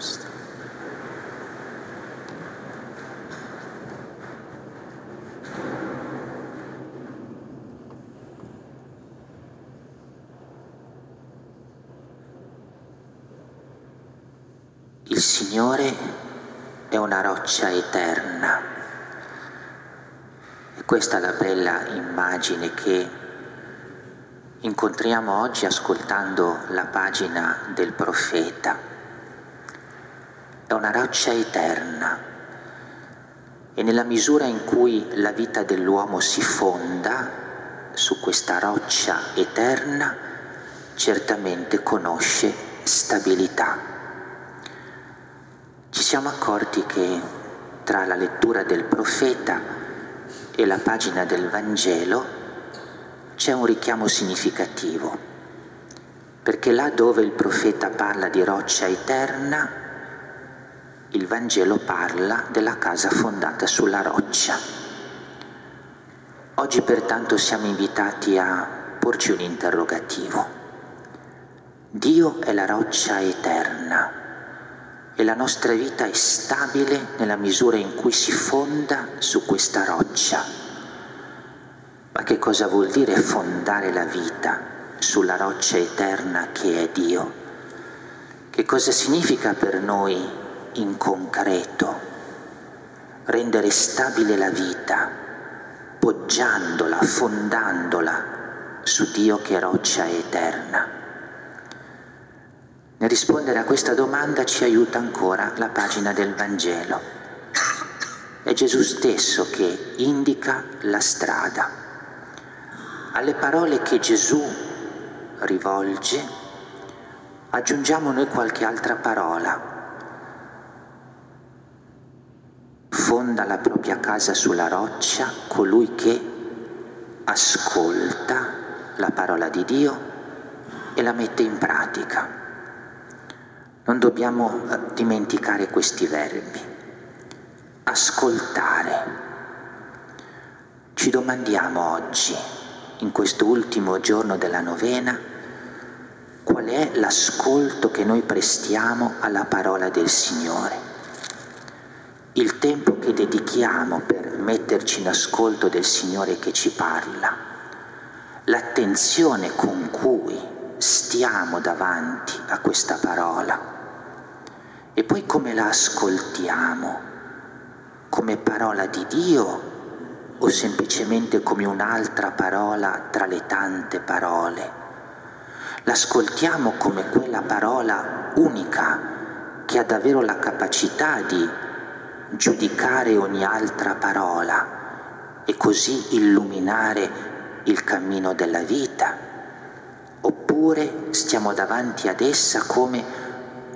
posto. Il Signore è una roccia eterna. E questa è la bella immagine che incontriamo oggi ascoltando la pagina del profeta. È una roccia eterna e nella misura in cui la vita dell'uomo si fonda su questa roccia eterna, certamente conosce stabilità. Ci siamo accorti che tra la lettura del profeta e la pagina del Vangelo c'è un richiamo significativo, perché là dove il profeta parla di roccia eterna, il Vangelo parla della casa fondata sulla roccia. Oggi pertanto siamo invitati a porci un interrogativo. Dio è la roccia eterna e la nostra vita è stabile nella misura in cui si fonda su questa roccia ma che cosa vuol dire fondare la vita sulla roccia eterna che è Dio? Che cosa significa per noi in concreto rendere stabile la vita, poggiandola, fondandola su Dio che è roccia eterna? Nel rispondere a questa domanda ci aiuta ancora la pagina del Vangelo. È Gesù stesso che indica la strada alle parole che Gesù rivolge aggiungiamo noi qualche altra parola. Fonda la propria casa sulla roccia colui che ascolta la parola di Dio e la mette in pratica. Non dobbiamo eh, dimenticare questi verbi. Ascoltare. Ci domandiamo oggi, in questo ultimo giorno della novena qual è l'ascolto che noi prestiamo alla parola del Signore. Il tempo che dedichiamo per metterci in ascolto del Signore che ci parla, l'attenzione con cui stiamo davanti a questa parola e poi come la ascoltiamo, come parola di Dio o semplicemente come un'altra parola tra le tante parole. L'ascoltiamo come quella parola unica che ha davvero la capacità di giudicare ogni altra parola e così illuminare il cammino della vita. Oppure stiamo davanti ad essa come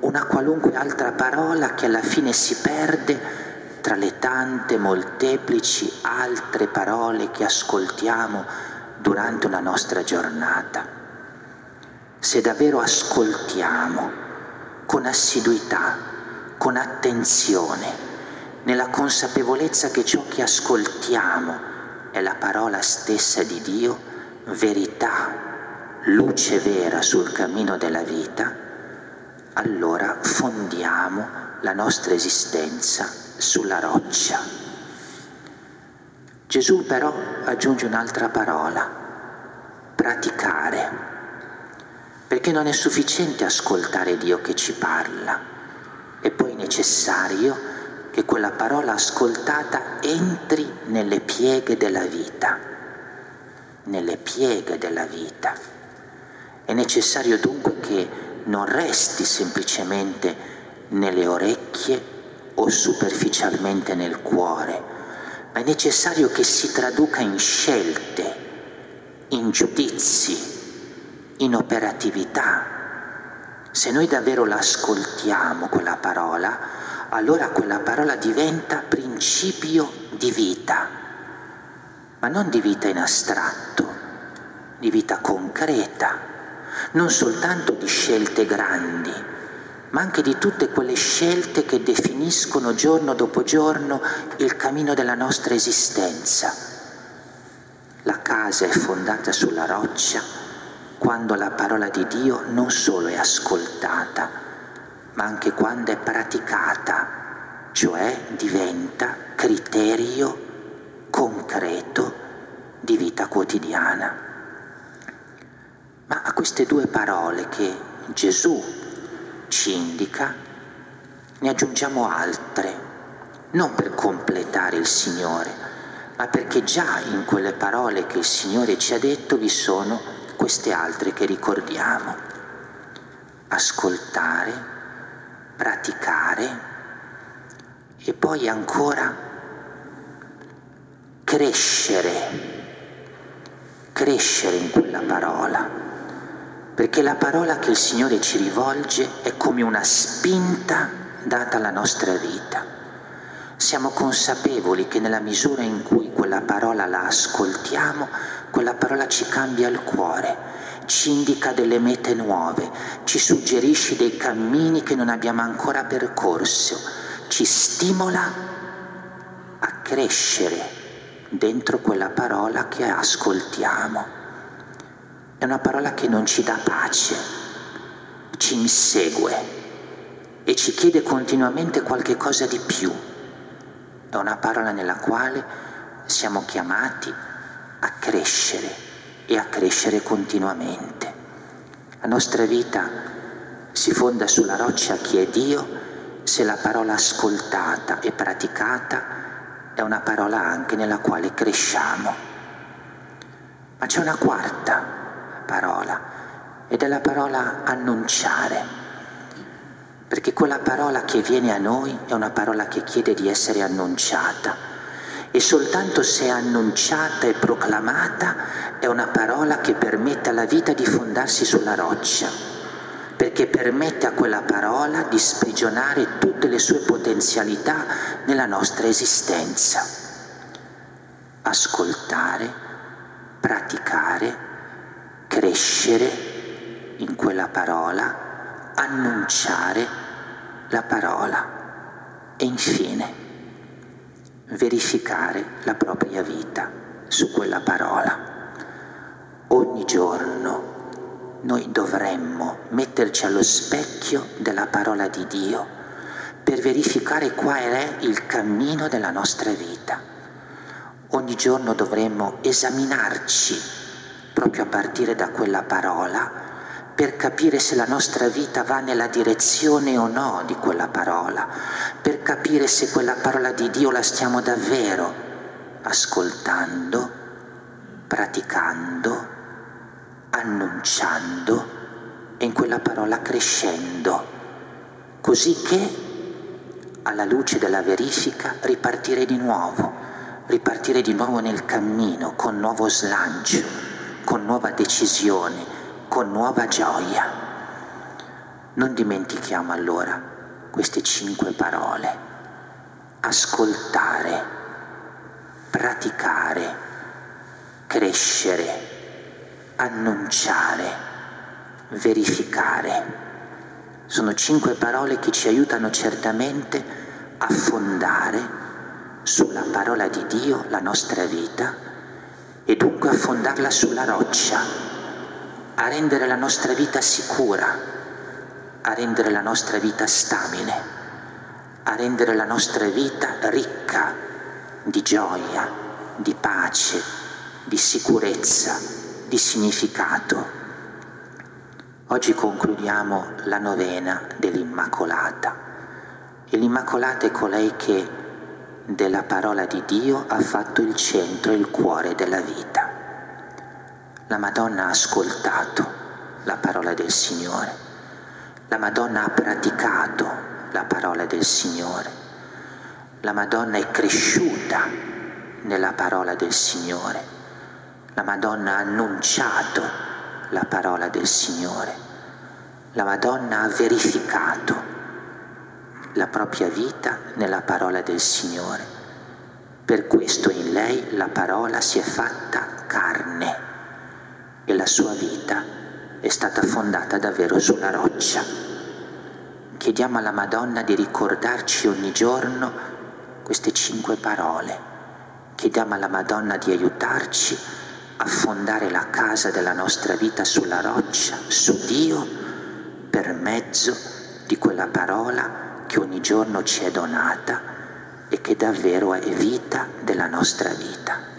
una qualunque altra parola che alla fine si perde tra le tante molteplici altre parole che ascoltiamo durante una nostra giornata. Se davvero ascoltiamo con assiduità, con attenzione, nella consapevolezza che ciò che ascoltiamo è la parola stessa di Dio, verità, luce vera sul cammino della vita, allora fondiamo la nostra esistenza sulla roccia. Gesù però aggiunge un'altra parola, praticare, perché non è sufficiente ascoltare Dio che ci parla, è poi necessario che quella parola ascoltata entri nelle pieghe della vita, nelle pieghe della vita. È necessario dunque che non resti semplicemente nelle orecchie o superficialmente nel cuore, ma è necessario che si traduca in scelte, in giudizi, in operatività. Se noi davvero l'ascoltiamo quella parola, allora quella parola diventa principio di vita, ma non di vita in astratto, di vita concreta, non soltanto di scelte grandi, ma anche di tutte quelle scelte che definiscono giorno dopo giorno il cammino della nostra esistenza. La casa è fondata sulla roccia quando la parola di Dio non solo è ascoltata, ma anche quando è praticata, cioè diventa criterio concreto di vita quotidiana. Ma a queste due parole che Gesù ci indica, ne aggiungiamo altre, non per completare il Signore, ma perché già in quelle parole che il Signore ci ha detto vi sono queste altre che ricordiamo. Ascoltare, praticare e poi ancora crescere, crescere in quella parola perché la parola che il Signore ci rivolge è come una spinta data alla nostra vita. Siamo consapevoli che nella misura in cui quella parola la ascoltiamo, quella parola ci cambia il cuore, ci indica delle mete nuove, ci suggerisce dei cammini che non abbiamo ancora percorso, ci stimola a crescere dentro quella parola che ascoltiamo. È una parola che non ci dà pace, ci insegue e ci chiede continuamente qualche cosa di più. È una parola nella quale siamo chiamati a crescere e a crescere continuamente. La nostra vita si fonda sulla roccia che è Dio se la parola ascoltata e praticata è una parola anche nella quale cresciamo. Ma c'è una quarta parola ed è la parola annunciare, perché quella parola che viene a noi è una parola che chiede di essere annunciata e soltanto se annunciata e proclamata è una parola che permette alla vita di fondarsi sulla roccia, perché permette a quella parola di sprigionare tutte le sue potenzialità nella nostra esistenza. Ascoltare, praticare, crescere in quella parola, annunciare la parola e infine verificare la propria vita su quella parola. Ogni giorno noi dovremmo metterci allo specchio della parola di Dio per verificare qual è il cammino della nostra vita. Ogni giorno dovremmo esaminarci proprio a partire da quella parola, per capire se la nostra vita va nella direzione o no di quella parola, per capire se quella parola di Dio la stiamo davvero ascoltando, praticando, annunciando e in quella parola crescendo, così che alla luce della verifica ripartire di nuovo, ripartire di nuovo nel cammino con nuovo slancio con nuova decisione, con nuova gioia. Non dimentichiamo allora queste cinque parole. Ascoltare, praticare, crescere, annunciare, verificare. Sono cinque parole che ci aiutano certamente a fondare sulla parola di Dio la nostra vita e dunque a fondarla sulla roccia, a rendere la nostra vita sicura, a rendere la nostra vita stabile, a rendere la nostra vita ricca di gioia, di pace, di sicurezza, di significato. Oggi concludiamo la novena dell'Immacolata e l'Immacolata è colei che della parola di Dio ha fatto il centro e il cuore della vita. La Madonna ha ascoltato la parola del Signore, la Madonna ha praticato la parola del Signore, la Madonna è cresciuta nella parola del Signore, la Madonna ha annunciato la parola del Signore, la Madonna ha verificato la propria vita nella parola del Signore. Per questo in lei la parola si è fatta carne e la sua vita è stata fondata davvero sulla roccia. Chiediamo alla Madonna di ricordarci ogni giorno queste cinque parole. Chiediamo alla Madonna di aiutarci a fondare la casa della nostra vita sulla roccia, su Dio, per mezzo di quella parola che ogni giorno ci è donata e che davvero è vita della nostra vita.